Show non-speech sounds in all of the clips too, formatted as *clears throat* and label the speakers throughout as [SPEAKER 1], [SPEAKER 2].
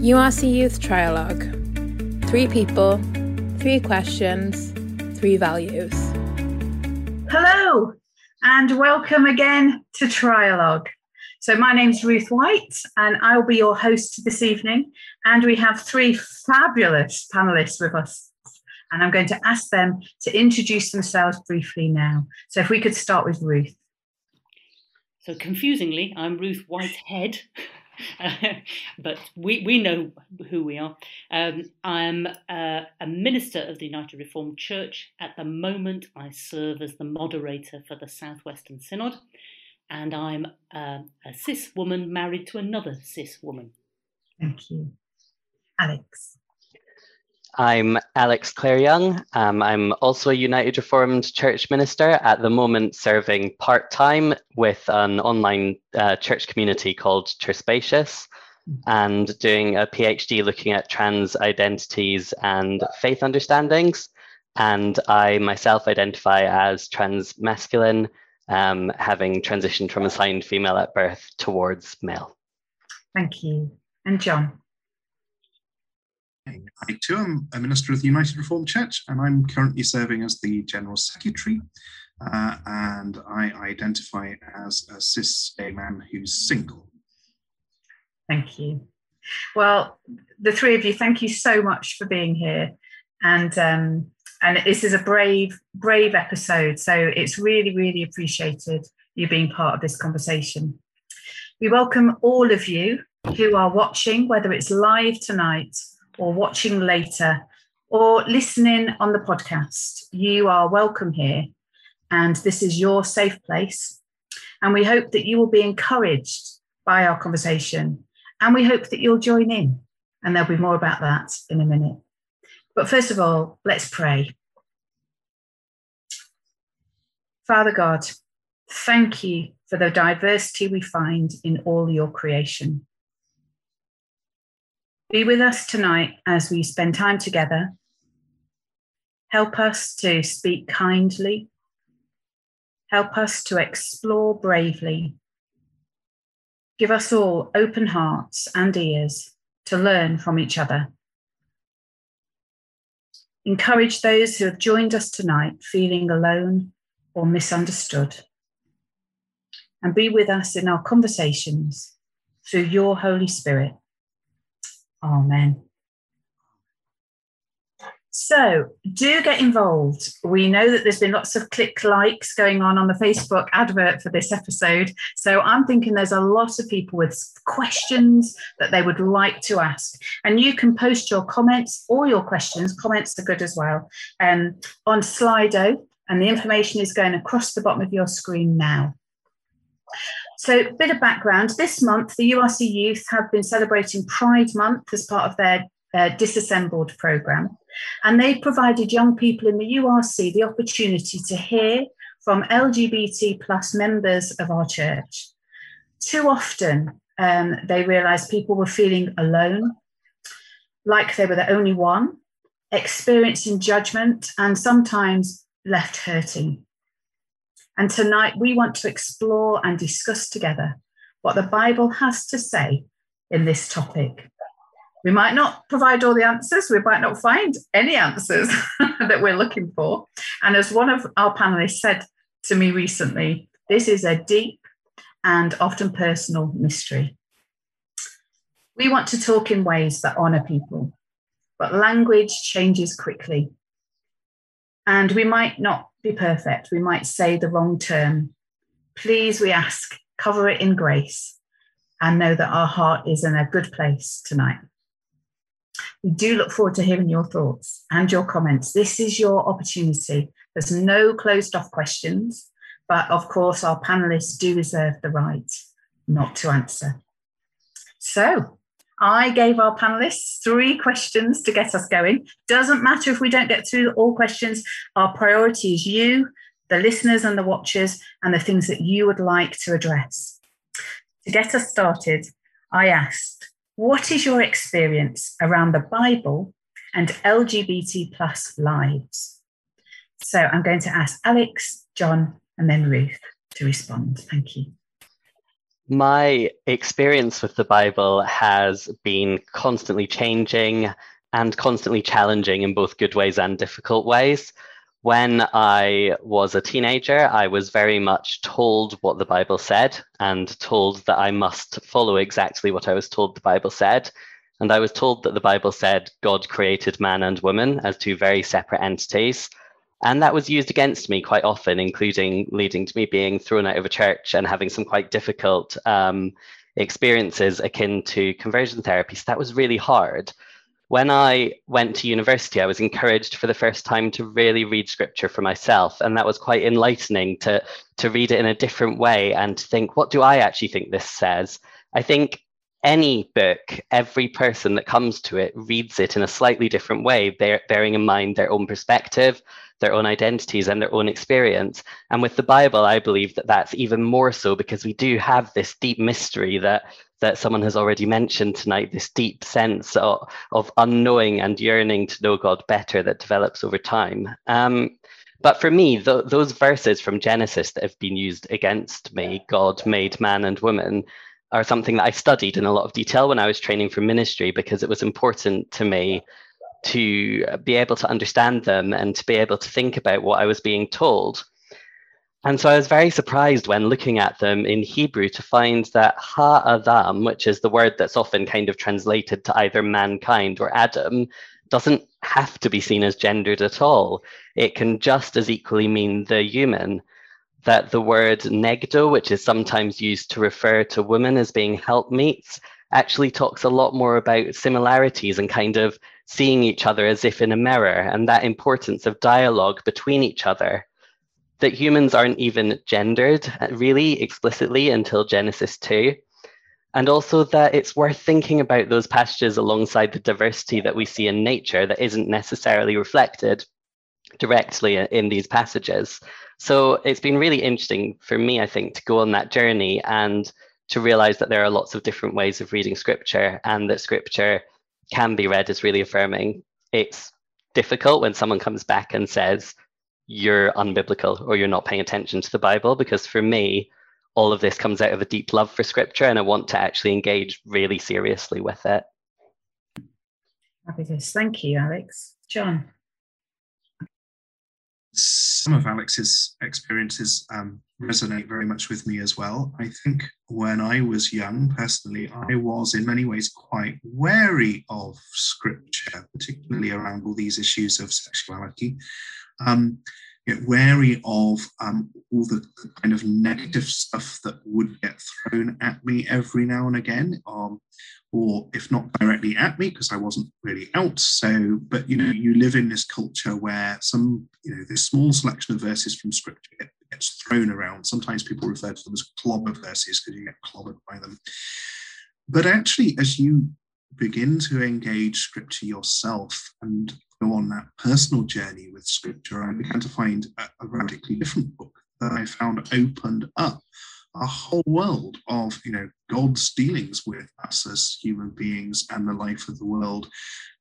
[SPEAKER 1] URC Youth Trialogue. Three people, three questions, three values.
[SPEAKER 2] Hello, and welcome again to Trialogue. So, my name's Ruth White, and I'll be your host this evening. And we have three fabulous panelists with us. And I'm going to ask them to introduce themselves briefly now. So, if we could start with Ruth.
[SPEAKER 3] So, confusingly, I'm Ruth Whitehead. *laughs* *laughs* but we, we know who we are. Um, I'm uh, a minister of the United Reformed Church. At the moment, I serve as the moderator for the Southwestern Synod, and I'm uh, a cis woman married to another cis woman.
[SPEAKER 2] Thank you. Alex.
[SPEAKER 4] I'm Alex Clare Young. Um, I'm also a United Reformed Church minister at the moment, serving part time with an online uh, church community called Cherspacious and doing a PhD looking at trans identities and faith understandings. And I myself identify as trans masculine, um, having transitioned from assigned female at birth towards male.
[SPEAKER 2] Thank you. And John.
[SPEAKER 5] I too am a minister of the United Reformed Church, and I'm currently serving as the General Secretary. Uh, and I identify as a cis gay man who's single.
[SPEAKER 2] Thank you. Well, the three of you, thank you so much for being here. And um, and this is a brave, brave episode. So it's really, really appreciated you being part of this conversation. We welcome all of you who are watching, whether it's live tonight or watching later or listening on the podcast, you are welcome here. And this is your safe place. And we hope that you will be encouraged by our conversation. And we hope that you'll join in. And there'll be more about that in a minute. But first of all, let's pray. Father God, thank you for the diversity we find in all your creation. Be with us tonight as we spend time together. Help us to speak kindly. Help us to explore bravely. Give us all open hearts and ears to learn from each other. Encourage those who have joined us tonight feeling alone or misunderstood. And be with us in our conversations through your Holy Spirit. Amen. So do get involved. We know that there's been lots of click likes going on on the Facebook advert for this episode. So I'm thinking there's a lot of people with questions that they would like to ask. And you can post your comments or your questions. Comments are good as well um, on Slido. And the information is going across the bottom of your screen now. So, a bit of background this month, the URC Youth have been celebrating Pride Month as part of their uh, Disassembled programme. And they provided young people in the URC the opportunity to hear from LGBT plus members of our church. Too often, um, they realised people were feeling alone, like they were the only one, experiencing judgment, and sometimes left hurting. And tonight we want to explore and discuss together what the Bible has to say in this topic. We might not provide all the answers, we might not find any answers *laughs* that we're looking for. And as one of our panelists said to me recently, this is a deep and often personal mystery. We want to talk in ways that honour people, but language changes quickly. And we might not be perfect. We might say the wrong term. Please, we ask, cover it in grace and know that our heart is in a good place tonight. We do look forward to hearing your thoughts and your comments. This is your opportunity. There's no closed off questions, but of course, our panelists do reserve the right not to answer. So, I gave our panelists three questions to get us going. Doesn't matter if we don't get through all questions, our priority is you, the listeners and the watchers, and the things that you would like to address. To get us started, I asked, What is your experience around the Bible and LGBT plus lives? So I'm going to ask Alex, John, and then Ruth to respond. Thank you.
[SPEAKER 4] My experience with the Bible has been constantly changing and constantly challenging in both good ways and difficult ways. When I was a teenager, I was very much told what the Bible said and told that I must follow exactly what I was told the Bible said. And I was told that the Bible said God created man and woman as two very separate entities. And that was used against me quite often, including leading to me being thrown out of a church and having some quite difficult um, experiences akin to conversion therapy. So that was really hard when I went to university, I was encouraged for the first time to really read scripture for myself. And that was quite enlightening to, to read it in a different way and to think, what do I actually think this says? I think any book, every person that comes to it reads it in a slightly different way, bearing in mind their own perspective, their own identities, and their own experience. And with the Bible, I believe that that's even more so because we do have this deep mystery that that someone has already mentioned tonight this deep sense of, of unknowing and yearning to know God better that develops over time. Um, but for me, th- those verses from Genesis that have been used against me, God made man and woman, are something that I studied in a lot of detail when I was training for ministry because it was important to me to be able to understand them and to be able to think about what I was being told. And so I was very surprised when looking at them in Hebrew to find that Ha Adam, which is the word that's often kind of translated to either mankind or Adam, doesn't have to be seen as gendered at all. It can just as equally mean the human. That the word negdo, which is sometimes used to refer to women as being helpmates, actually talks a lot more about similarities and kind of seeing each other as if in a mirror and that importance of dialogue between each other that humans aren't even gendered uh, really explicitly until Genesis 2. And also that it's worth thinking about those passages alongside the diversity that we see in nature that isn't necessarily reflected directly in these passages. So it's been really interesting for me, I think, to go on that journey and to realize that there are lots of different ways of reading scripture and that scripture can be read as really affirming. It's difficult when someone comes back and says, you're unbiblical or you're not paying attention to the Bible. Because for me, all of this comes out of a deep love for scripture and I want to actually engage really seriously with it.
[SPEAKER 2] Thank you, Alex. John.
[SPEAKER 5] Some of Alex's experiences um, resonate very much with me as well. I think when I was young, personally, I was in many ways quite wary of scripture, particularly around all these issues of sexuality um, wary of um, all the, kind of negative stuff that would get thrown at me every now and again, um, or if not directly at me, because I wasn't really out. So, but you know, you live in this culture where some, you know, this small selection of verses from scripture get, gets thrown around. Sometimes people refer to them as clobber verses because you get clobbered by them. But actually, as you begin to engage scripture yourself and on that personal journey with scripture, I began to find a, a radically different book that I found opened up a whole world of you know God's dealings with us as human beings and the life of the world,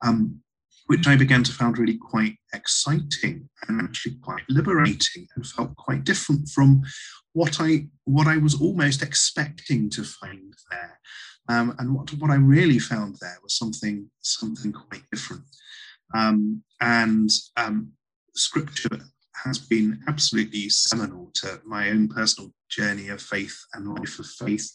[SPEAKER 5] um, which I began to find really quite exciting and actually quite liberating and felt quite different from what I what I was almost expecting to find there. Um, and what, what I really found there was something something quite different. Um, and um, scripture has been absolutely seminal to my own personal journey of faith and life of faith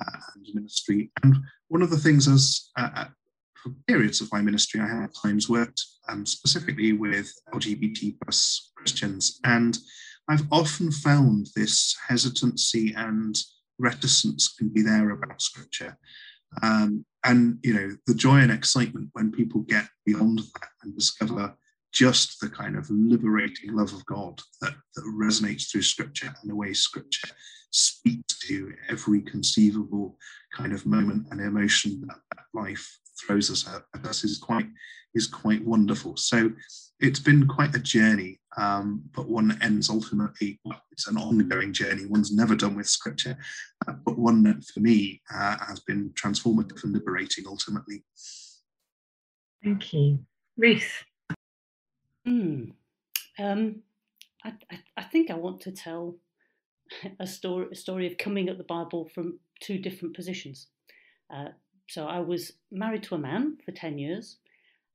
[SPEAKER 5] uh, and ministry. And one of the things as uh, for periods of my ministry, I have at times worked um, specifically with LGBT plus Christians, and I've often found this hesitancy and reticence can be there about scripture. Um, and you know the joy and excitement when people get beyond that and discover just the kind of liberating love of God that, that resonates through scripture and the way scripture speaks to every conceivable kind of moment and emotion that, that life throws us at us is quite is quite wonderful. So it's been quite a journey, um, but one ends ultimately, well, it's an ongoing journey. One's never done with scripture, uh, but one that for me uh, has been transformative and liberating ultimately.
[SPEAKER 2] Thank you. Ruth.
[SPEAKER 3] Hmm. Um, I, I, I think I want to tell *laughs* a story, a story of coming at the Bible from two different positions. Uh, so I was married to a man for 10 years.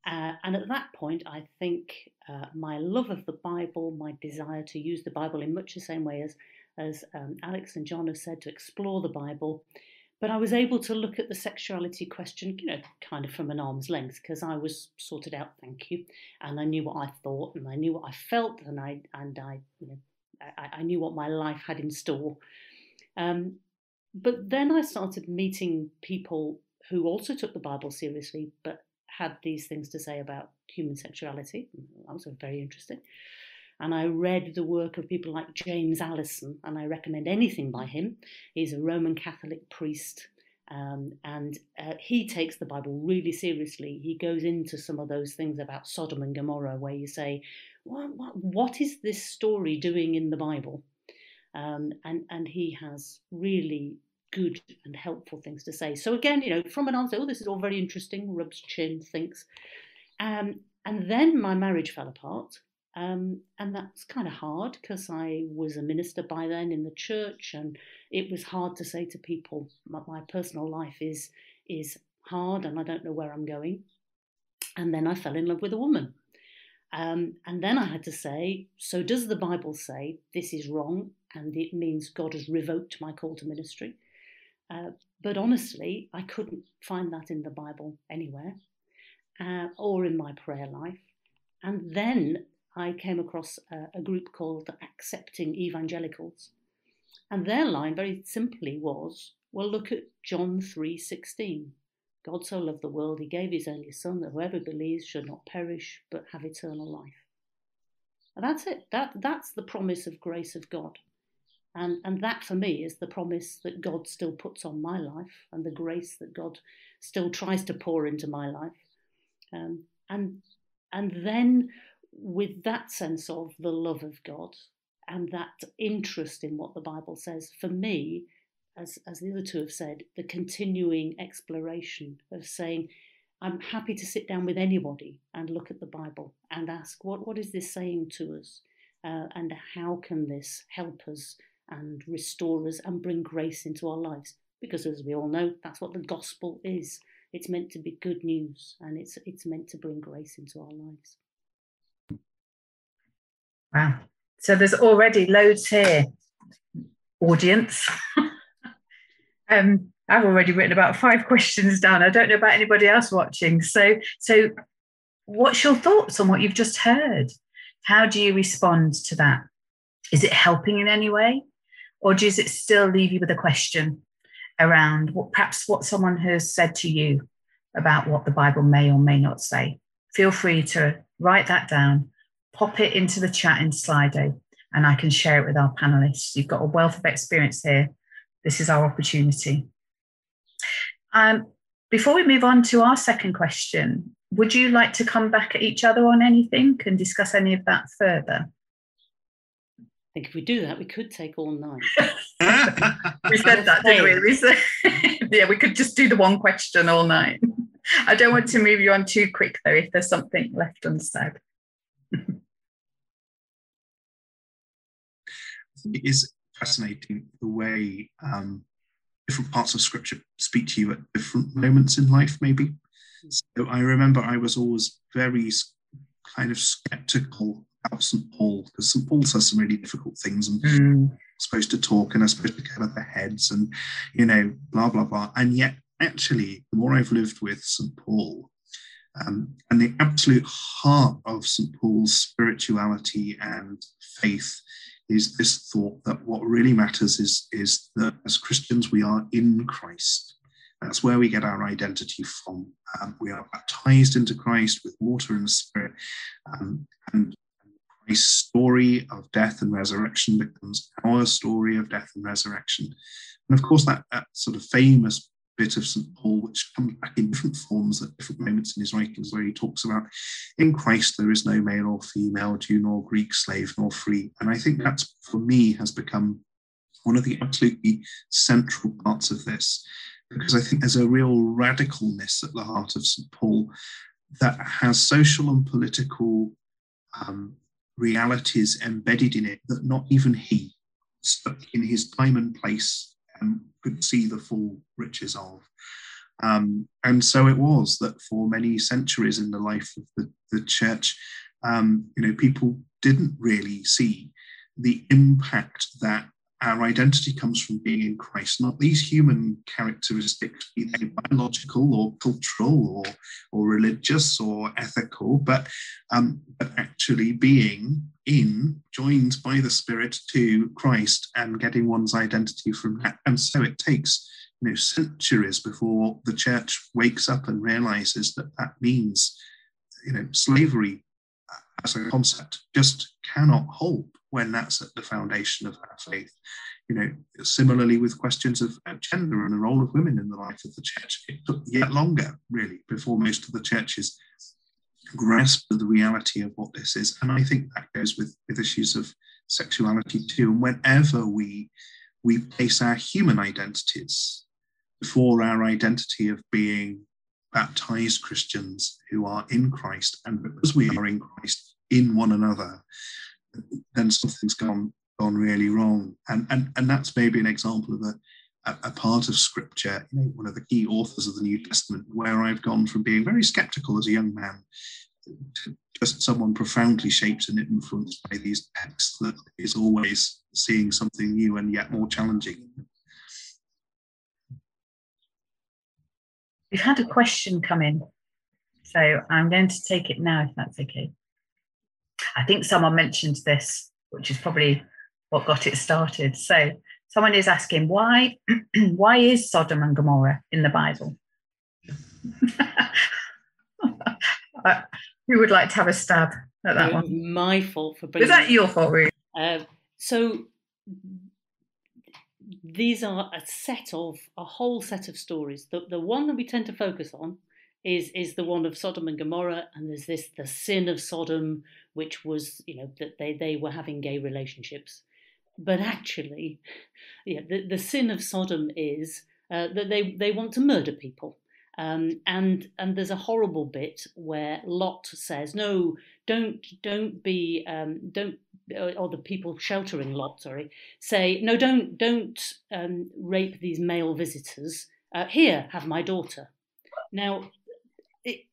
[SPEAKER 3] Uh, and at that point, I think uh, my love of the Bible, my desire to use the Bible in much the same way as, as um, Alex and John have said, to explore the Bible. But I was able to look at the sexuality question, you know, kind of from an arm's length, because I was sorted out, thank you, and I knew what I thought, and I knew what I felt, and I and I, you know, I, I knew what my life had in store. Um, but then I started meeting people who also took the Bible seriously, but had these things to say about human sexuality. That was very interesting. And I read the work of people like James Alison, and I recommend anything by him. He's a Roman Catholic priest, um, and uh, he takes the Bible really seriously. He goes into some of those things about Sodom and Gomorrah, where you say, what, what, what is this story doing in the Bible? Um, and, and he has really good and helpful things to say. So again, you know, from an answer, oh, this is all very interesting, rubs chin, thinks. Um, and then my marriage fell apart. Um, and that's kind of hard because I was a minister by then in the church, and it was hard to say to people, my, my personal life is is hard, and I don't know where I'm going. And then I fell in love with a woman, um, and then I had to say, so does the Bible say this is wrong, and it means God has revoked my call to ministry? Uh, but honestly, I couldn't find that in the Bible anywhere uh, or in my prayer life. And then I came across a, a group called Accepting Evangelicals. And their line very simply was, well, look at John 3:16. God so loved the world, he gave his only son that whoever believes should not perish but have eternal life. And that's it. That that's the promise of grace of God. And, and that for me is the promise that God still puts on my life and the grace that God still tries to pour into my life. Um, and, and then with that sense of the love of God and that interest in what the Bible says, for me, as, as the other two have said, the continuing exploration of saying, I'm happy to sit down with anybody and look at the Bible and ask, what, what is this saying to us? Uh, and how can this help us and restore us and bring grace into our lives? Because as we all know, that's what the gospel is. It's meant to be good news and it's, it's meant to bring grace into our lives.
[SPEAKER 2] Wow. So there's already loads here, audience. *laughs* um, I've already written about five questions down. I don't know about anybody else watching. So, so what's your thoughts on what you've just heard? How do you respond to that? Is it helping in any way? Or does it still leave you with a question around what perhaps what someone has said to you about what the Bible may or may not say? Feel free to write that down pop it into the chat in Slido and I can share it with our panelists. You've got a wealth of experience here. This is our opportunity. Um, before we move on to our second question, would you like to come back at each other on anything and discuss any of that further?
[SPEAKER 3] I think if we do that, we could take all night. *laughs*
[SPEAKER 2] we said that, didn't we? we said, *laughs* yeah, we could just do the one question all night. I don't want to move you on too quick, though, if there's something left unsaid. *laughs*
[SPEAKER 5] it is fascinating the way um, different parts of scripture speak to you at different moments in life, maybe. So I remember I was always very kind of skeptical about St. Paul because St. Paul says some really difficult things and mm. supposed to talk and are supposed to cover their heads and, you know, blah, blah, blah. And yet, actually, the more I've lived with St. Paul, um, and the absolute heart of St. Paul's spirituality and faith is this thought that what really matters is, is that as Christians we are in Christ. That's where we get our identity from. Um, we are baptized into Christ with water and spirit. Um, and story of death and resurrection becomes our story of death and resurrection. And of course, that, that sort of famous bit of St. Paul, which comes back in different forms at different moments in his writings, where he talks about in Christ there is no male or female, Jew nor Greek, slave nor free. And I think that's, for me, has become one of the absolutely central parts of this, because I think there's a real radicalness at the heart of St. Paul that has social and political um, realities embedded in it that not even he stuck in his time and place and could see the full riches of. Um, and so it was that for many centuries in the life of the, the church, um, you know, people didn't really see the impact that our identity comes from being in Christ, not these human characteristics, be they biological or cultural or, or religious or ethical, but, um, but actually being in, joined by the Spirit to Christ and getting one's identity from that. And so it takes you know, centuries before the church wakes up and realizes that that means you know, slavery as a concept just cannot hold when that's at the foundation of our faith. You know, similarly with questions of uh, gender and the role of women in the life of the church, it took yet longer, really, before most of the churches grasped the reality of what this is. And I think that goes with, with issues of sexuality too. And whenever we we place our human identities before our identity of being baptized Christians who are in Christ, and because we are in Christ, in one another, then something's gone gone really wrong. And and and that's maybe an example of a, a, a part of scripture, you know, one of the key authors of the New Testament, where I've gone from being very skeptical as a young man to just someone profoundly shaped and influenced by these texts that is always seeing something new and yet more challenging.
[SPEAKER 2] We've had a question come in, so I'm going to take it now if that's okay. I think someone mentioned this, which is probably what got it started. So someone is asking why *clears throat* why is Sodom and Gomorrah in the Bible? *laughs* who would like to have a stab at that one?
[SPEAKER 3] My fault for bringing.
[SPEAKER 2] Is that your fault, Ruth?
[SPEAKER 3] Uh, so these are a set of a whole set of stories. The the one that we tend to focus on is is the one of Sodom and Gomorrah, and there's this the sin of Sodom, which was you know that they they were having gay relationships, but actually, *laughs* yeah, the the sin of Sodom is uh, that they they want to murder people. Um, and and there's a horrible bit where Lot says, "No, don't don't be um, don't or the people sheltering Lot, sorry, say, no, don't don't um, rape these male visitors. Uh, here, have my daughter. Now,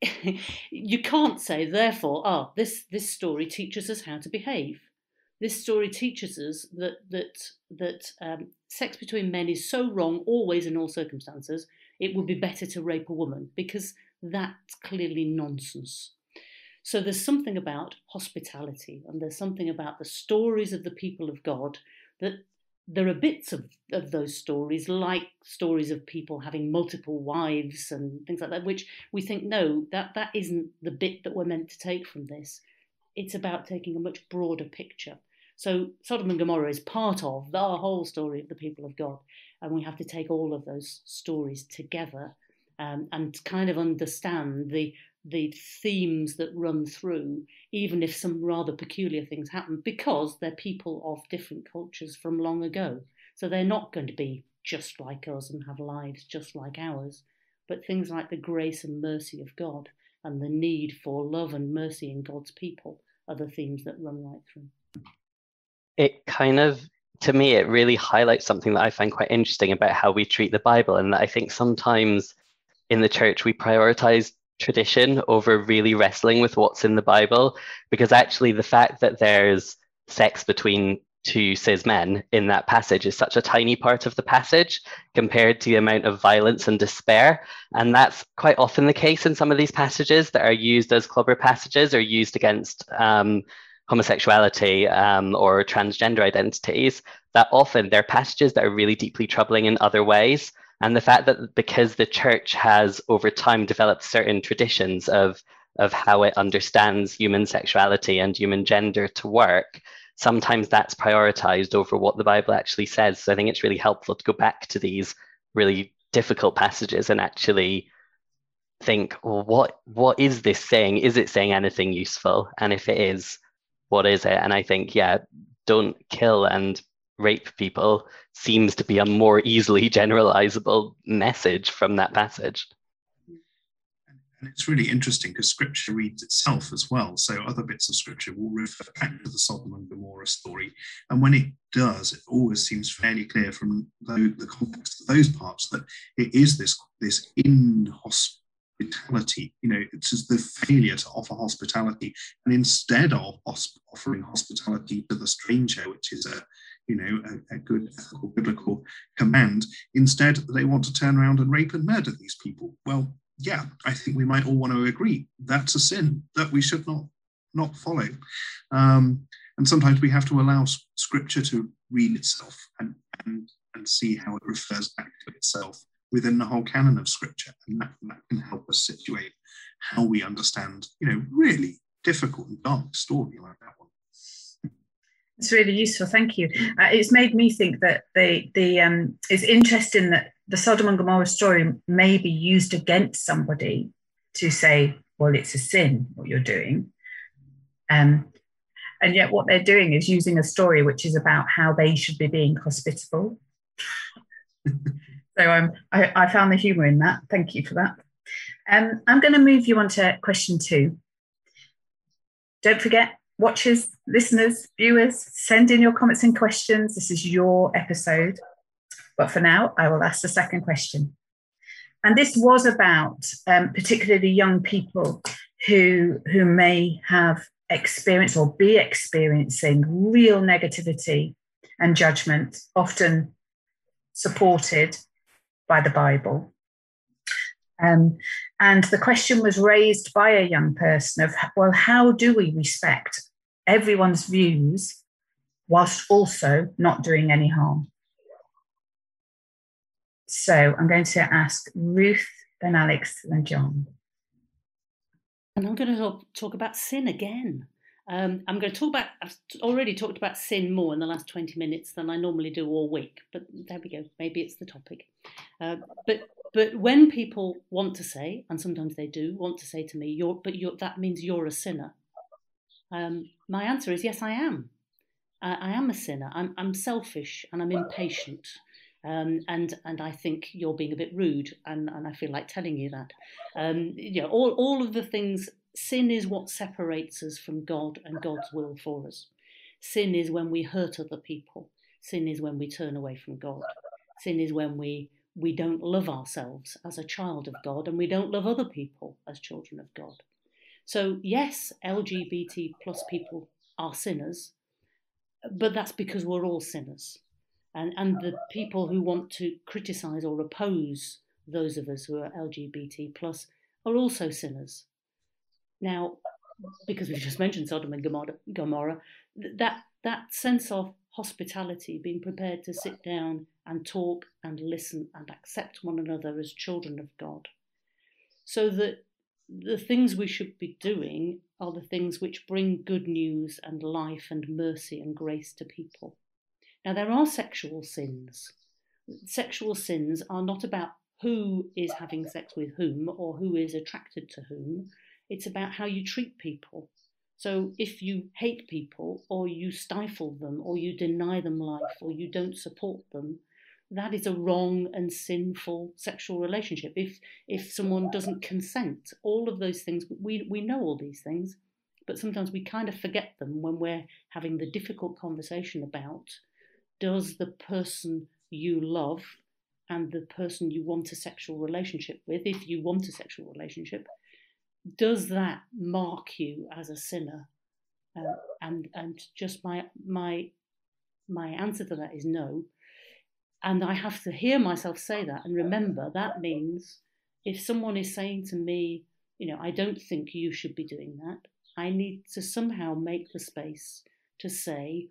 [SPEAKER 3] it, *laughs* you can't say, therefore, ah, this this story teaches us how to behave. This story teaches us that that that um, sex between men is so wrong always in all circumstances. It would be better to rape a woman because that's clearly nonsense. So there's something about hospitality and there's something about the stories of the people of God that there are bits of, of those stories, like stories of people having multiple wives and things like that, which we think, no, that, that isn't the bit that we're meant to take from this. It's about taking a much broader picture. So Sodom and Gomorrah is part of the whole story of the people of God. And we have to take all of those stories together um, and kind of understand the the themes that run through, even if some rather peculiar things happen, because they're people of different cultures from long ago. So they're not going to be just like us and have lives just like ours. But things like the grace and mercy of God and the need for love and mercy in God's people are the themes that run right through.
[SPEAKER 4] It kind of, to me, it really highlights something that I find quite interesting about how we treat the Bible, and I think sometimes in the church we prioritize tradition over really wrestling with what's in the Bible, because actually the fact that there's sex between two cis men in that passage is such a tiny part of the passage compared to the amount of violence and despair. And that's quite often the case in some of these passages that are used as clobber passages or used against um, homosexuality um, or transgender identities, that often they're passages that are really deeply troubling in other ways. And the fact that because the church has over time developed certain traditions of, of how it understands human sexuality and human gender to work, sometimes that's prioritized over what the Bible actually says. So I think it's really helpful to go back to these really difficult passages and actually think, well, what what is this saying? Is it saying anything useful? And if it is, what is it? And I think, yeah, don't kill and rape people seems to be a more easily *laughs* generalizable message from that passage.
[SPEAKER 5] and it's really interesting because scripture reads itself as well. So other bits of scripture will refer back to the Sodom and Gomorrah story. And when it does, it always seems fairly clear from the, the context of those parts that it is this, this inhospitality, you know, it's just the failure to offer hospitality. And instead of offering hospitality to the stranger, which is a you know, a, a, good ethical biblical command. Instead, they want to turn around and rape and murder these people. Well, yeah, I think we might all want to agree that's a sin that we should not not follow. Um, and sometimes we have to allow Scripture to read itself and, and and see how it refers back to itself within the whole canon of Scripture, and that, that can help us situate how we understand, you know, really difficult and dark story like that one.
[SPEAKER 2] It's really useful, thank you. Uh, it's made me think that the the um, it's interesting that the Sodom and Gomorrah story may be used against somebody to say, well, it's a sin what you're doing. Um, and yet, what they're doing is using a story which is about how they should be being hospitable. so um, I, I, found the humour in that. Thank you for that. Um, I'm going to move you on to question two. Don't forget, watchers, listeners, viewers, send in your comments and questions. This is your episode. But for now, I will ask the second question. And this was about um, particularly young people who, who may have experienced or be experiencing real negativity and judgment, often supported by the Bible. Um, and the question was raised by a young person of, well, how do we respect everyone's views whilst also not doing any harm? So I'm going to ask Ruth, then Alex, then John.
[SPEAKER 3] And I'm going to talk about sin again. Um, I'm going to talk about, I've already talked about sin more in the last 20 minutes than I normally do all week, but there we go. Maybe it's the topic. Uh, but but when people want to say, and sometimes they do want to say to me, you're, but you're, that means you're a sinner. Um, my answer is yes, I am. I, I am a sinner. I'm, I'm selfish and I'm impatient um, and and I think you're being a bit rude, and, and I feel like telling you that. Um, you know, all all of the things. Sin is what separates us from God and God's will for us. Sin is when we hurt other people. Sin is when we turn away from God. Sin is when we we don't love ourselves as a child of God, and we don't love other people as children of God. So yes, LGBT plus people are sinners, but that's because we're all sinners and, and the people who want to criticize or oppose those of us who are LGBT plus are also sinners. Now, because we've just mentioned Sodom and Gomorrah, Gomorrah, that that sense of hospitality, being prepared to sit down and talk and listen and accept one another as children of God, so that the things we should be doing are the things which bring good news and life and mercy and grace to people. Now, there are sexual sins. Sexual sins are not about who is having sex with whom or who is attracted to whom. It's about how you treat people. So if you hate people or you stifle them or you deny them life or you don't support them, that is a wrong and sinful sexual relationship. If if someone doesn't consent, all of those things we we know all these things, but sometimes we kind of forget them when we're having the difficult conversation about does the person you love and the person you want a sexual relationship with, if you want a sexual relationship, does that mark you as a sinner? Uh, and and just my my my answer to that is no. And I have to hear myself say that and remember that means if someone is saying to me, you know, I don't think you should be doing that, I need to somehow make the space to say,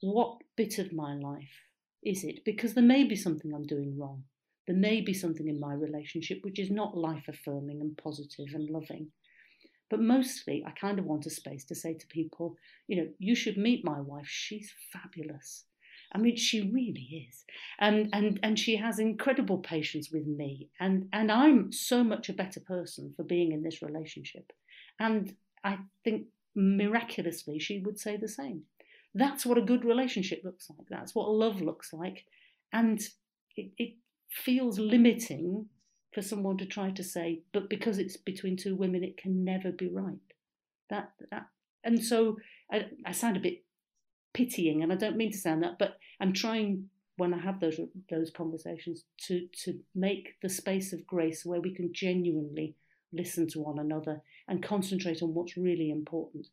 [SPEAKER 3] what bit of my life is it? Because there may be something I'm doing wrong. There may be something in my relationship which is not life affirming and positive and loving. But mostly, I kind of want a space to say to people, you know, you should meet my wife. She's fabulous. I mean, she really is, and and and she has incredible patience with me, and and I'm so much a better person for being in this relationship, and I think miraculously she would say the same. That's what a good relationship looks like. That's what love looks like. And it, it feels limiting for someone to try to say, but because it's between two women, it can never be right. That that and so I, I sound a bit pitying, and I don't mean to sound that, but I'm trying when I have those those conversations to to make the space of grace where we can genuinely listen to one another and concentrate on what's really important.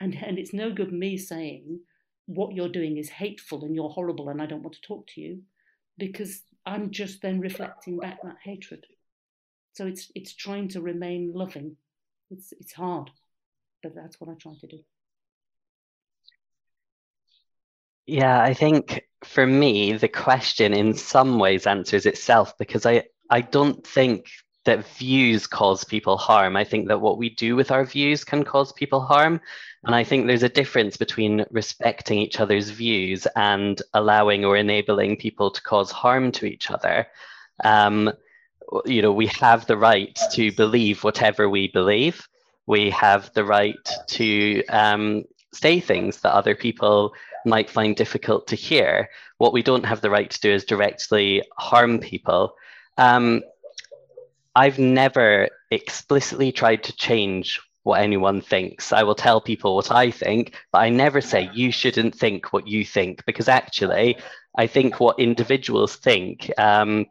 [SPEAKER 3] And and it's no good me saying what you're doing is hateful and you're horrible and I don't want to talk to you because I'm just then reflecting back that hatred. So it's it's trying to remain loving. It's it's hard, but that's what I try to do.
[SPEAKER 4] Yeah, I think for me, the question in some ways answers itself because I, I don't think that views cause people harm. I think that what we do with our views can cause people harm. And I think there's a difference between respecting each other's views and allowing or enabling people to cause harm to each other. Um, you know, we have the right to believe whatever we believe. We have the right to um, say things that other people might find difficult to hear. What we don't have the right to do is directly harm people. Um, I've never explicitly tried to change what anyone thinks. I will tell people what I think, but I never say you shouldn't think what you think because actually, I think what individuals think um,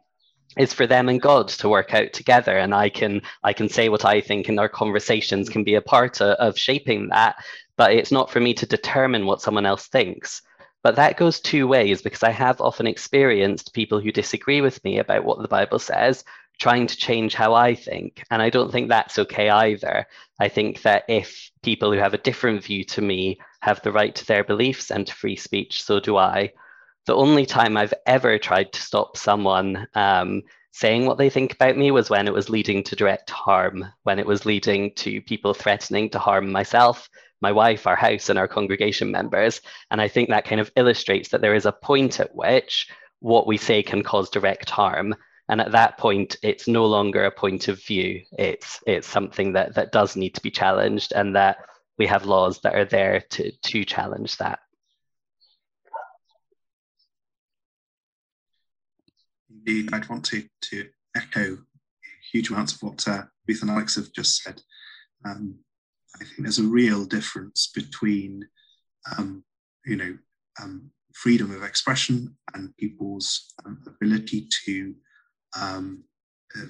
[SPEAKER 4] is for them and God to work out together, and I can I can say what I think, and our conversations can be a part of, of shaping that. But it's not for me to determine what someone else thinks. But that goes two ways because I have often experienced people who disagree with me about what the Bible says trying to change how I think. And I don't think that's okay either. I think that if people who have a different view to me have the right to their beliefs and to free speech, so do I. The only time I've ever tried to stop someone um, saying what they think about me was when it was leading to direct harm, when it was leading to people threatening to harm myself, my wife, our house, and our congregation members. And I think that kind of illustrates that there is a point at which what we say can cause direct harm. And at that point it's no longer a point of view. It's it's something that that does need to be challenged and that we have laws that are there to to challenge that
[SPEAKER 5] indeed i'd want to to echo huge amounts of what uh, ruth and alex have just said. Um, i think there's a real difference between um, you know um, freedom of expression and people's um, ability to um, uh,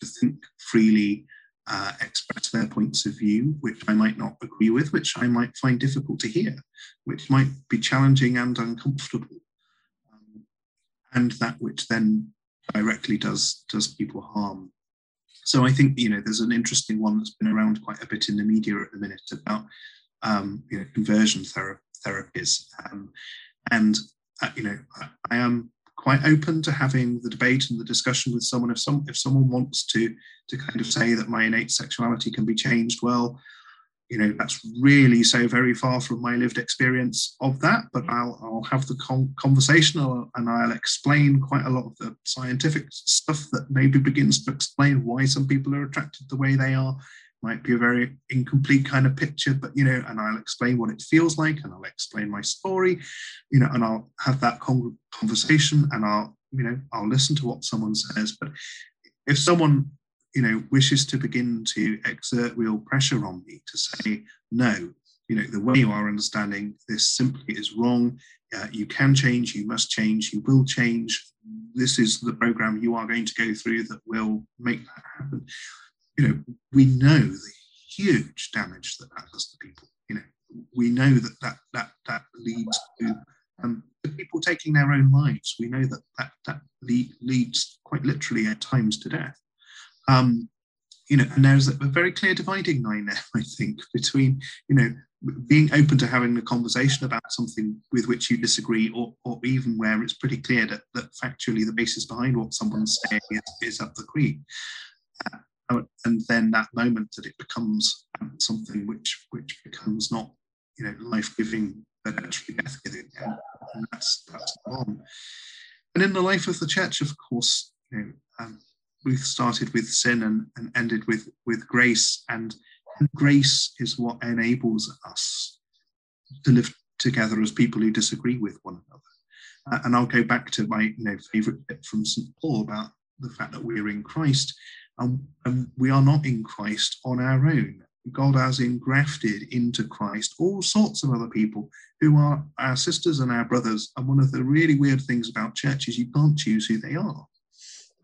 [SPEAKER 5] to think freely, uh, express their points of view, which I might not agree with, which I might find difficult to hear, which might be challenging and uncomfortable, and that which then directly does does people harm. So I think you know there's an interesting one that's been around quite a bit in the media at the minute about um, you know conversion thera- therapies, um, and uh, you know I, I am quite open to having the debate and the discussion with someone. If some if someone wants to to kind of say that my innate sexuality can be changed, well, you know that's really so very far from my lived experience of that. But mm. I'll I'll have the con- conversation and I'll explain quite a lot of the scientific stuff that maybe begins to explain why some people are attracted the way they are might be a very incomplete kind of picture, but you know, and I'll explain what it feels like and I'll explain my story, you know, and I'll have that con- conversation and I'll, you know, I'll listen to what someone says. But if someone, you know, wishes to begin to exert real pressure on me to say, no, you know, the way you are understanding this simply is wrong. Uh, you can change, you must change, you will change. This is the program you are going to go through that will make that happen you know, we know the huge damage that that does to people. You know, we know that that that that leads to um, people taking their own lives. We know that that that lead, leads quite literally at times to death. Um, you know, and there's a, very clear dividing line there, *laughs* I think, between you know being open to having a conversation about something with which you disagree, or, or even where it's pretty clear that, that factually the basis behind what someone's saying is, is up the creek. Uh, and then that moment that it becomes something which which becomes not you know life-giving but actually death-giving and that's that's on and in the life of the church of course you know um, Ruth started with sin and, and ended with with grace and, grace is what enables us to live together as people who disagree with one another uh, and I'll go back to my you know favorite bit from St Paul about the fact that we're in Christ, and, and we are not in Christ on our own. God has engrafted into Christ all sorts of other people who are our sisters and our brothers. And one of the really weird things about church is you can't choose who they are.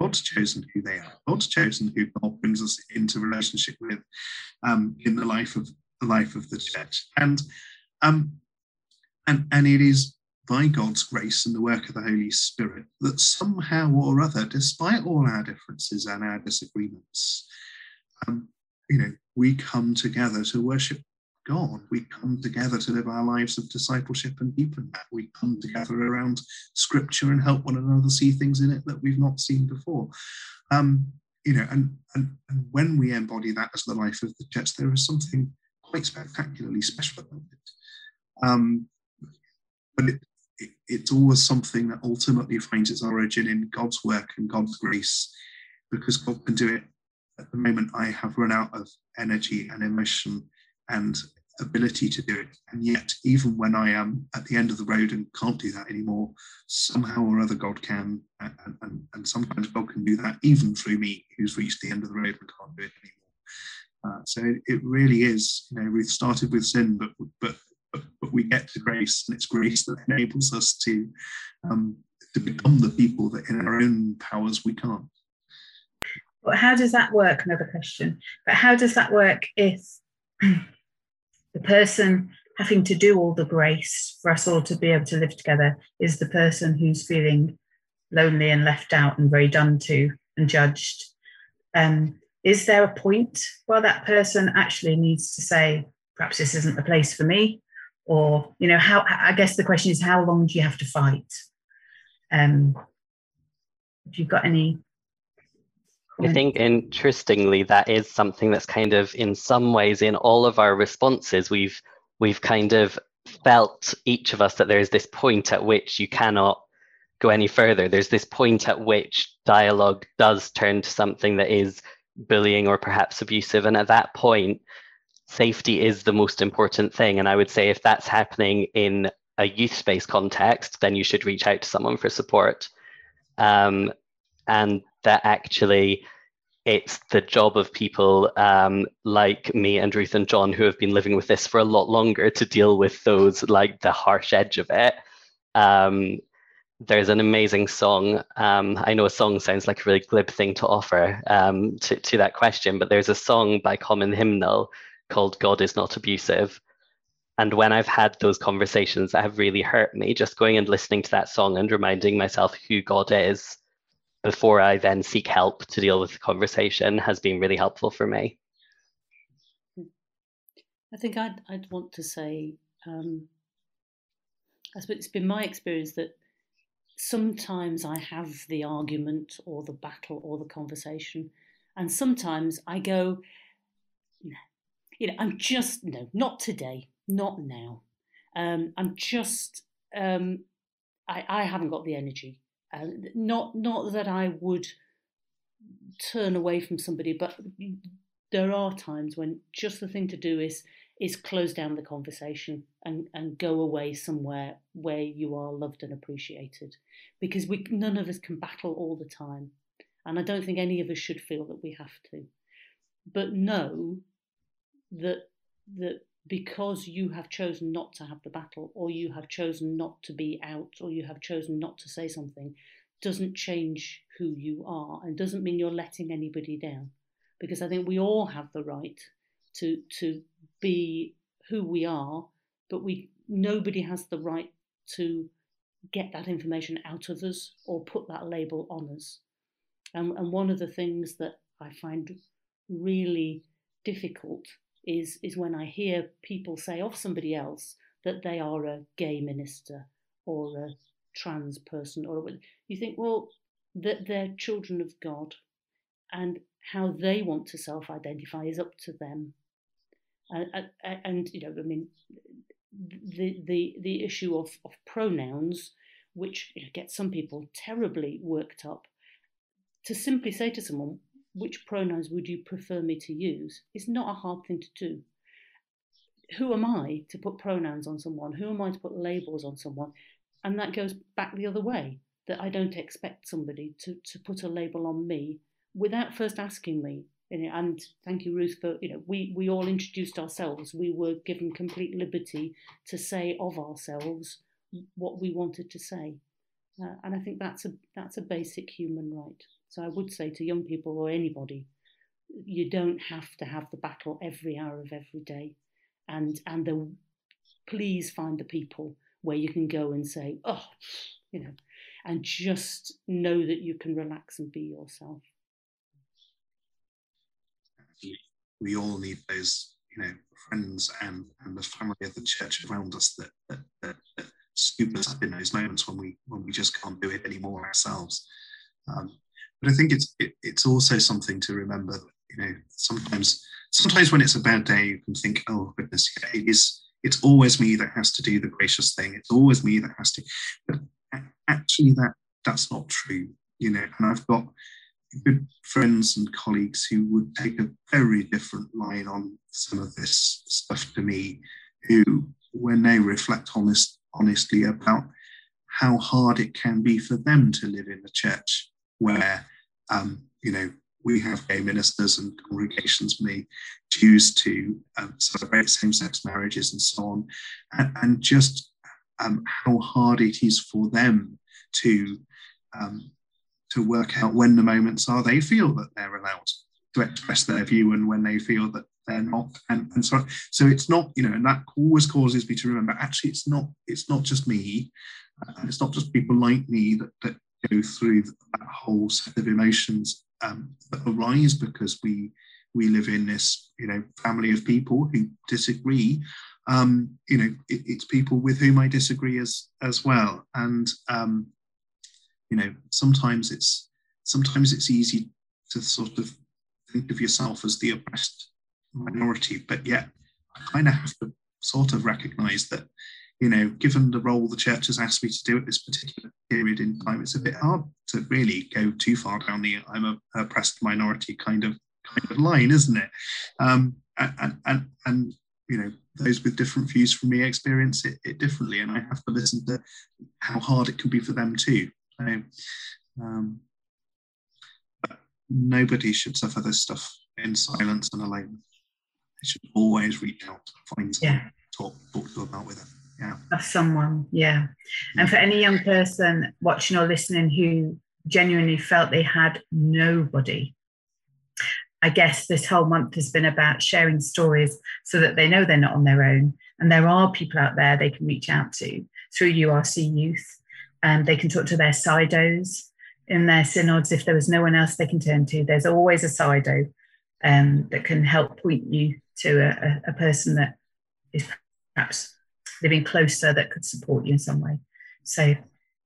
[SPEAKER 5] God's chosen who they are. God's chosen who God brings us into relationship with um, in the life of the life of the church. And um, and and it is by God's grace and the work of the Holy Spirit that somehow or other, despite all our differences and our disagreements, um, you know, we come together to worship God. We come together to live our lives of discipleship and deepen that. We come together around scripture and help one another see things in it that we've not seen before. Um, you know, and, and, and when we embody that as the life of the church, there is something quite spectacularly special about it. Um, but it, it, it's always something that ultimately finds its origin in God's work and God's grace, because God can do it at the moment I have run out of energy and emotion and ability to do it. And yet, even when I am at the end of the road and can't do that anymore, somehow or other God can. And, and, and sometimes God can do that even through me, who's reached the end of the road and can't do it anymore. Uh, so it, it, really is, you know, we've started with sin, but, but but we get to grace, and it's grace that enables us to um, to become the people that in our own powers we can't.
[SPEAKER 2] But how does that work? Another question. But how does that work if *clears throat* the person having to do all the grace for us all to be able to live together is the person who's feeling lonely and left out and very done to and judged? Um, is there a point where that person actually needs to say, perhaps this isn't the place for me? Or, you know, how I guess the question is, how long do you have to fight? Um, you've got any
[SPEAKER 4] I think interestingly, that is something that's kind of in some ways in all of our responses, we've we've kind of felt each of us that there's this point at which you cannot go any further. There's this point at which dialogue does turn to something that is bullying or perhaps abusive. And at that point, safety is the most important thing. And I would say if that's happening in a youth space context, then you should reach out to someone for support. Um, and that actually it's the job of people um, like me and Ruth and John who have been living with this for a lot longer to deal with those like the harsh edge of it. Um, there's an amazing song. Um, I know a song sounds like a really glib thing to offer um, to, to that question, but there's a song by Common Hymnal called God is Not Abusive. And when I've had those conversations that have really hurt me, just going and listening to that song and reminding myself who God is before I then seek help to deal with the conversation has been really helpful for me.
[SPEAKER 3] I think I'd, I'd want to say, um, I suppose it's been my experience that sometimes I have the argument or the battle or the conversation, and sometimes I go, you know, I'm just, no, not today, not now. Um, I'm just, um, I, I haven't got the energy uh, not not that I would turn away from somebody, but there are times when just the thing to do is is close down the conversation and, and go away somewhere where you are loved and appreciated. Because we none of us can battle all the time. And I don't think any of us should feel that we have to. But know that that because you have chosen not to have the battle, or you have chosen not to be out, or you have chosen not to say something, doesn't change who you are and doesn't mean you're letting anybody down. Because I think we all have the right to to be who we are, but we nobody has the right to get that information out of us or put that label on us. And, and one of the things that I find really difficult is is when I hear people say of somebody else that they are a gay minister or a trans person or you think well that they're children of God and how they want to self-identify is up to them. And, and, you know I mean the the the issue of, of pronouns which you know, gets some people terribly worked up to simply say to someone which pronouns would you prefer me to use It's not a hard thing to do. Who am I to put pronouns on someone? Who am I to put labels on someone? And that goes back the other way. that I don't expect somebody to, to put a label on me without first asking me. And thank you, Ruth, for you know we we all introduced ourselves. We were given complete liberty to say of ourselves what we wanted to say, uh, and I think that's a that's a basic human right. So I would say to young people or anybody, you don't have to have the battle every hour of every day, and and the please find the people where you can go and say, oh, you know, and just know that you can relax and be yourself.
[SPEAKER 5] We all need those, you know, friends and, and the family of the church around us that, that, that, that scoop us up in those moments when we when we just can't do it anymore ourselves. Um, but I think it's it, it's also something to remember you know sometimes sometimes when it's a bad day you can think oh goodness it is it's always me that has to do the gracious thing. It's always me that has to but actually that that's not true you know. And i've got good friends and colleagues who would take a very different line on some of this stuff to me who when they reflect honest, honestly about how hard it can be for them to live in a church where um, you know we have gay ministers and congregations may choose to um, celebrate same-sex marriages and so on, and, and just um, how hard it is for them to um, to work out when the moments are they feel that they're allowed to express their view and when they feel that they're not. And, and so so it's not you know and that always causes me to remember actually it's not it's not just me. And it's not just people like me that, that go through that whole set of emotions um, that arise because we we live in this you know family of people who disagree. Um, you know it, it's people with whom i disagree as as well. And um, you know sometimes it's sometimes it's easy to sort of think of yourself as the oppressed minority but yet i kind of have to sort of recognize that you know, given the role the church has asked me to do at this particular period in time, it's a bit hard to really go too far down the I'm a oppressed minority kind of kind of line, isn't it? Um, and, and and you know, those with different views from me experience it, it, differently, and I have to listen to how hard it can be for them too. So, um, nobody should suffer this stuff in silence and alone. They should always reach out, find someone yeah. to talk, talk to about with it
[SPEAKER 2] yeah. of someone. Yeah. And for any young person watching or listening who genuinely felt they had nobody, I guess this whole month has been about sharing stories so that they know they're not on their own. And there are people out there they can reach out to through URC Youth. And they can talk to their CYDOs in their synods if there was no one else they can turn to. There's always a CYDO um, that can help point you to a, a person that is perhaps living closer that could support you in some way. So,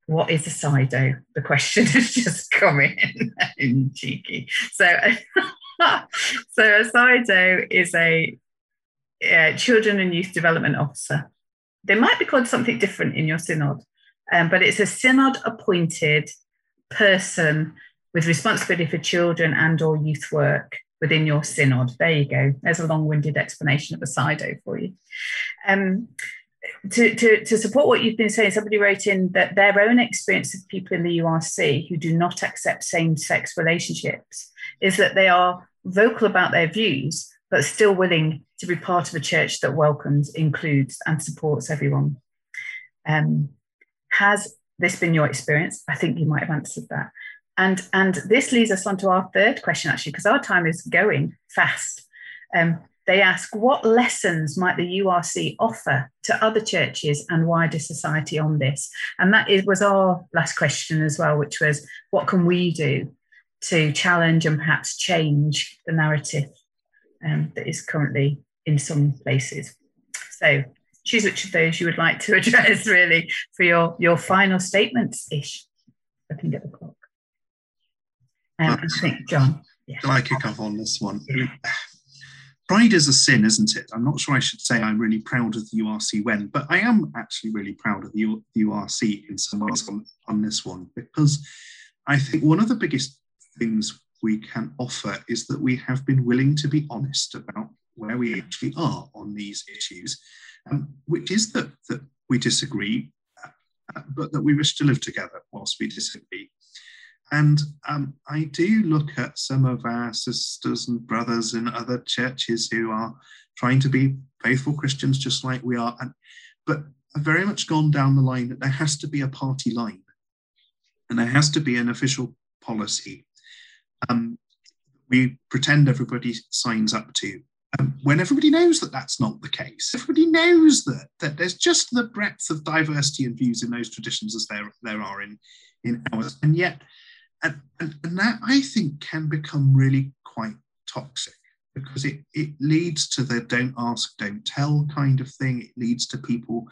[SPEAKER 2] what is a CYDO? The question *laughs* has just come in, *laughs* in cheeky. So, *laughs* so a CYDO is a children and youth development officer. They might be called something different in your synod, um, but it's a synod appointed person with responsibility for children and or youth work within your synod. There you go. There's a long-winded explanation of a CYDO for you. Um, to, to, to support what you've been saying, somebody wrote in that their own experience of people in the URC who do not accept same sex relationships is that they are vocal about their views, but still willing to be part of a church that welcomes, includes, and supports everyone. Um, has this been your experience? I think you might have answered that. And, and this leads us on to our third question, actually, because our time is going fast. Um, they ask what lessons might the URC offer to other churches and wider society on this? And that is, was our last question as well, which was what can we do to challenge and perhaps change the narrative um, that is currently in some places? So choose which of those you would like to *laughs* address really for your, your final statements ish. Looking at the clock. Um, I think, John.
[SPEAKER 5] Yeah. I kick off on this one? Pride is a sin, isn't it? I'm not sure I should say I'm really proud of the URC when, but I am actually really proud of the, U- the URC in some ways on, on this one because I think one of the biggest things we can offer is that we have been willing to be honest about where we actually are on these issues, um, which is that, that we disagree uh, but that we wish to live together whilst we disagree. And um, I do look at some of our sisters and brothers in other churches who are trying to be faithful Christians just like we are, and, but have very much gone down the line that there has to be a party line and there has to be an official policy. Um, we pretend everybody signs up to. Um, when everybody knows that that's not the case, everybody knows that, that there's just the breadth of diversity and views in those traditions as there, there are in, in ours. And yet, and, and, and that I think can become really quite toxic because it, it leads to the don't ask, don't tell kind of thing. It leads to people,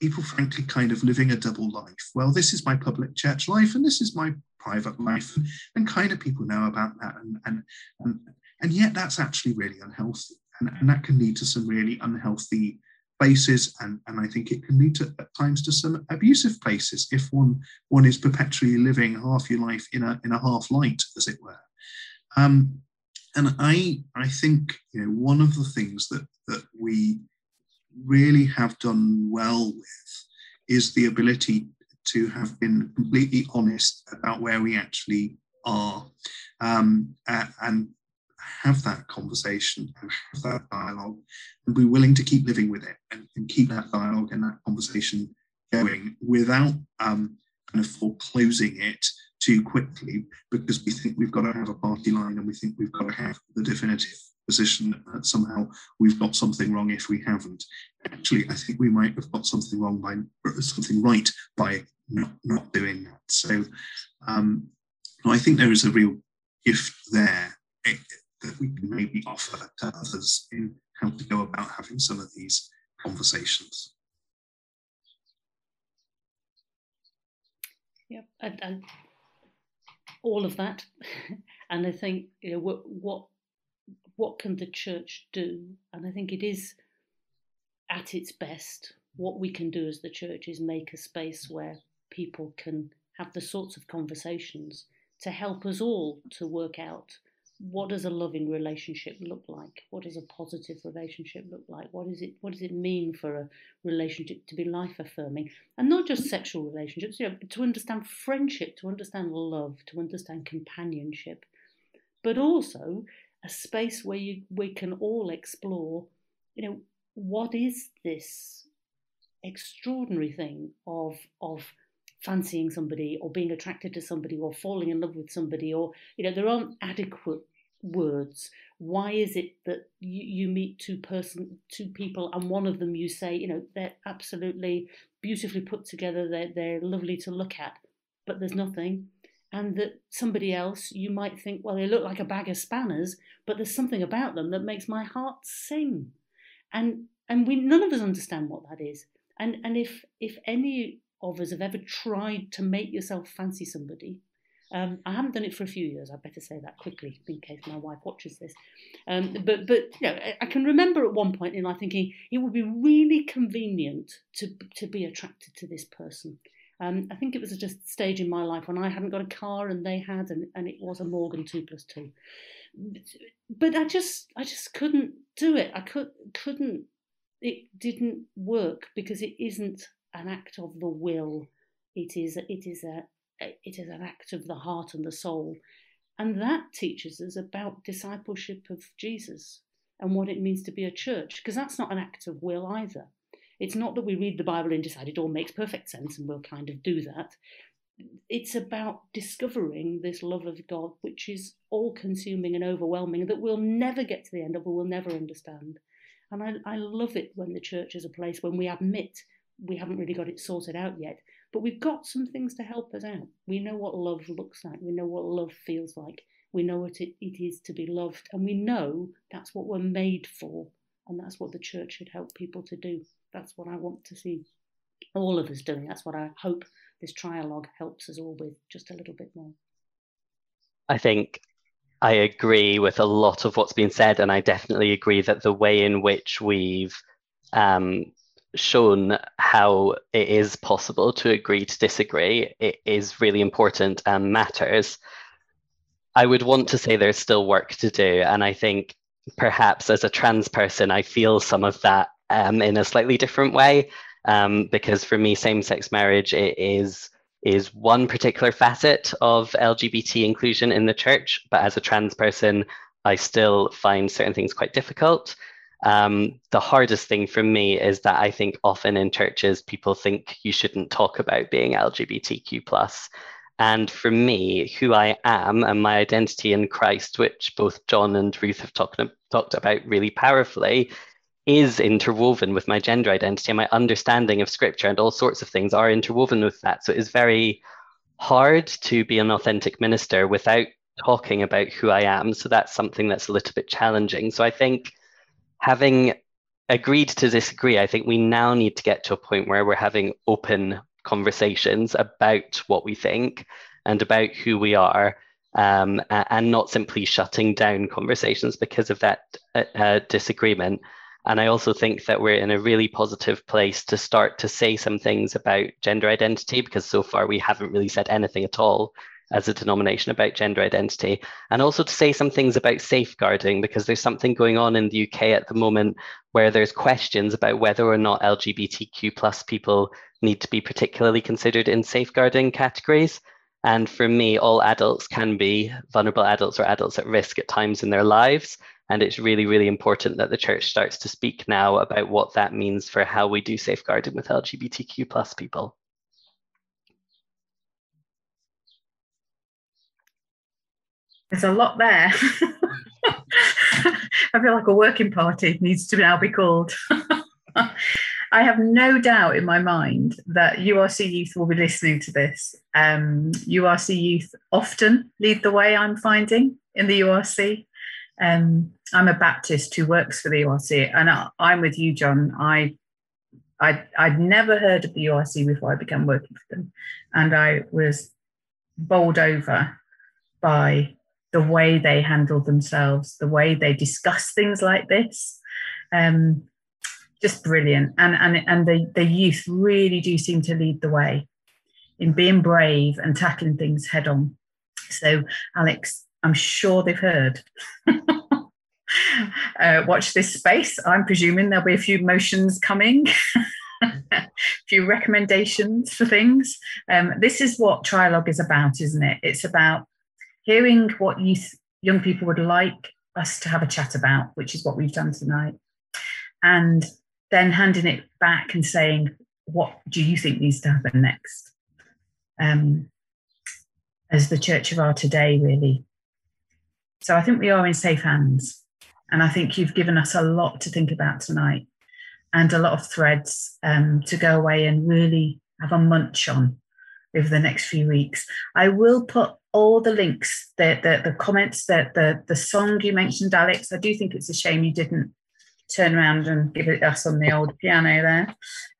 [SPEAKER 5] people frankly kind of living a double life. Well, this is my public church life and this is my private life. And kind of people know about that. And, and, and, and yet that's actually really unhealthy. And, and that can lead to some really unhealthy places and, and I think it can lead to at times to some abusive places if one one is perpetually living half your life in a in a half light, as it were. Um, and I I think you know one of the things that that we really have done well with is the ability to have been completely honest about where we actually are um, and have that conversation and have that dialogue and be willing to keep living with it and, and keep that dialogue and that conversation going without um, kind of foreclosing it too quickly because we think we've got to have a party line and we think we've got to have the definitive position that somehow we've got something wrong if we haven't. Actually, I think we might have got something wrong by something right by not, not doing that. So um, I think there is a real gift there that we can maybe offer to others in how to go about having some of these conversations.
[SPEAKER 3] Yep, and, and all of that, *laughs* and I think you know what what what can the church do? And I think it is at its best. What we can do as the church is make a space where people can have the sorts of conversations to help us all to work out what does a loving relationship look like? What does a positive relationship look like? What is it? What does it mean for a relationship to be life affirming, and not just sexual relationships? You know, to understand friendship, to understand love, to understand companionship, but also a space where you we can all explore. You know, what is this extraordinary thing of of fancying somebody or being attracted to somebody or falling in love with somebody or you know there aren't adequate words. Why is it that you, you meet two person two people and one of them you say you know they're absolutely beautifully put together they're, they're lovely to look at but there's nothing. And that somebody else you might think well they look like a bag of spanners but there's something about them that makes my heart sing. And and we none of us understand what that is. And and if if any of us have ever tried to make yourself fancy somebody um, I haven't done it for a few years. I better say that quickly in case my wife watches this. Um, but but you know, I can remember at one point in life thinking it would be really convenient to to be attracted to this person. Um, I think it was just a stage in my life when I hadn't got a car and they had, and, and it was a Morgan two plus two. But I just I just couldn't do it. I could couldn't. It didn't work because it isn't an act of the will. It is it is a it is an act of the heart and the soul. And that teaches us about discipleship of Jesus and what it means to be a church, because that's not an act of will either. It's not that we read the Bible and decide it all makes perfect sense and we'll kind of do that. It's about discovering this love of God, which is all consuming and overwhelming, that we'll never get to the end of or we'll never understand. And I, I love it when the church is a place when we admit we haven't really got it sorted out yet, but we've got some things to help us out. We know what love looks like, we know what love feels like, we know what it, it is to be loved, and we know that's what we're made for, and that's what the church should help people to do. That's what I want to see all of us doing. That's what I hope this trialogue helps us all with just a little bit more.
[SPEAKER 4] I think I agree with a lot of what's been said, and I definitely agree that the way in which we've um, shown how it is possible to agree to disagree it is really important and matters i would want to say there's still work to do and i think perhaps as a trans person i feel some of that um, in a slightly different way um, because for me, same-sex marriage is is one particular facet of LGBT inclusion in the church. But as a trans person, I still find certain things quite difficult. Um, the hardest thing for me is that I think often in churches people think you shouldn't talk about being LGBTQ plus. And for me, who I am and my identity in Christ, which both John and Ruth have talked, talked about really powerfully, is interwoven with my gender identity and my understanding of scripture and all sorts of things are interwoven with that. So it's very hard to be an authentic minister without talking about who I am. So that's something that's a little bit challenging. So I think having agreed to disagree, I think we now need to get to a point where we're having open conversations about what we think and about who we are. Um, and not simply shutting down conversations because of that uh, uh, disagreement. And I also think that we're in a really positive place to start to say some things about gender identity because so far we haven't really said anything at all as a denomination about gender identity, and also to say some things about safeguarding, because there's something going on in the UK at the moment where there's questions about whether or not LGBTQ plus people need to be particularly considered in safeguarding categories. And for me, all adults can be vulnerable adults or adults at risk at times in their lives. And it's really, really important that the church starts to speak now about what that means for how we do safeguarding with LGBTQ plus people.
[SPEAKER 2] There's a lot there. *laughs* I feel like a working party needs to now be called. *laughs* I have no doubt in my mind that URC youth will be listening to this. Um, URC youth often lead the way, I'm finding, in the URC. Um, I'm a Baptist who works for the URC, and I, am with you, John. I, I, I'd never heard of the URC before I began working for them, and I was bowled over by the way they handle themselves, the way they discuss things like this. Um, just brilliant. And, and, and the, the youth really do seem to lead the way in being brave and tackling things head on. So, Alex, I'm sure they've heard. *laughs* uh, watch this space. I'm presuming there'll be a few motions coming, *laughs* a few recommendations for things. Um, this is what Trialogue is about, isn't it? It's about hearing what youth, young people would like us to have a chat about, which is what we've done tonight, and then handing it back and saying, what do you think needs to happen next? Um, as the church of our today, really. So I think we are in safe hands. And I think you've given us a lot to think about tonight and a lot of threads um, to go away and really have a munch on over the next few weeks. I will put all the links, the the, the comments, the, the the song you mentioned, Alex. I do think it's a shame you didn't turn around and give it us on the old piano there,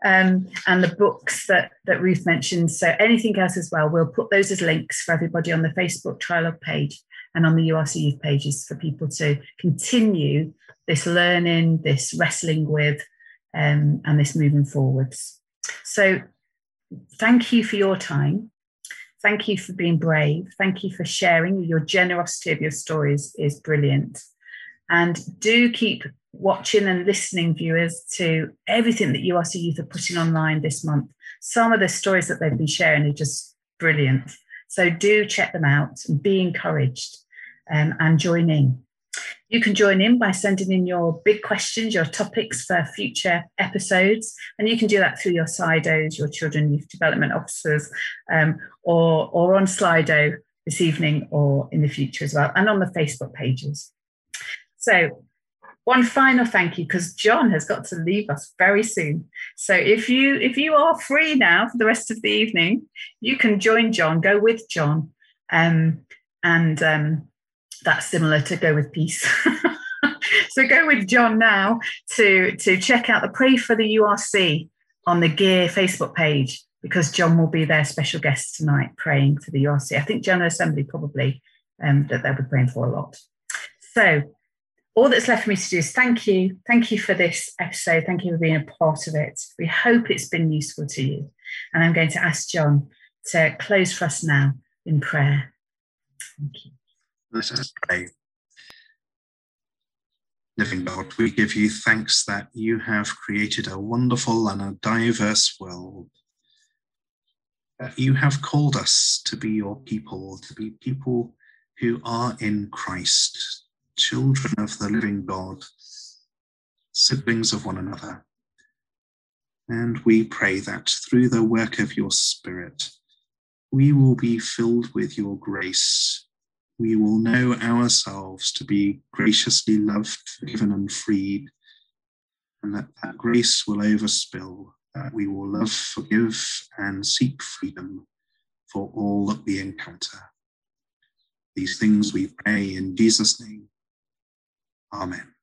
[SPEAKER 2] um, and the books that that Ruth mentioned. So anything else as well, we'll put those as links for everybody on the Facebook Trialogue page and on the URC Youth pages for people to continue this learning, this wrestling with, um, and this moving forwards. So thank you for your time. Thank you for being brave. Thank you for sharing. Your generosity of your stories is brilliant. And do keep watching and listening, viewers, to everything that URC Youth are putting online this month. Some of the stories that they've been sharing are just brilliant. So do check them out and be encouraged um, and join in. You can join in by sending in your big questions, your topics for future episodes, and you can do that through your Slidos, your Children Youth Development Officers, um, or, or on Slido this evening or in the future as well, and on the Facebook pages. So one final thank you because John has got to leave us very soon. So if you if you are free now for the rest of the evening, you can join John, go with John, um, and um, that's similar to go with peace. *laughs* so go with John now to to check out the Pray for the URC on the Gear Facebook page because John will be their special guest tonight praying for the URC. I think General Assembly probably um, that they'll be praying for a lot. So all that's left for me to do is thank you. Thank you for this episode. Thank you for being a part of it. We hope it's been useful to you. And I'm going to ask John to close for us now in prayer. Thank you.
[SPEAKER 5] Let us pray. living God, we give you thanks that you have created a wonderful and a diverse world. That you have called us to be your people, to be people who are in Christ, children of the living God, siblings of one another. And we pray that through the work of your Spirit, we will be filled with your grace we will know ourselves to be graciously loved, forgiven, and freed, and that that grace will overspill, that we will love, forgive, and seek freedom for all that we encounter. These things we pray in Jesus' name. Amen.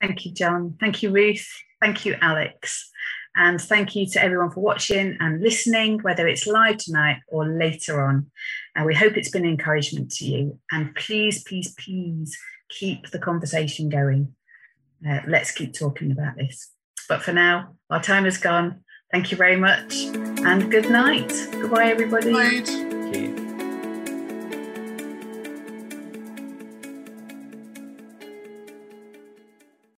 [SPEAKER 2] Thank you, John. Thank you, Ruth. Thank you, Alex. And thank you to everyone for watching and listening, whether it's live tonight or later on. And we hope it's been an encouragement to you. And please, please, please keep the conversation going. Uh, let's keep talking about this. But for now, our time is gone. Thank you very much and good night. Goodbye, everybody.
[SPEAKER 5] Night.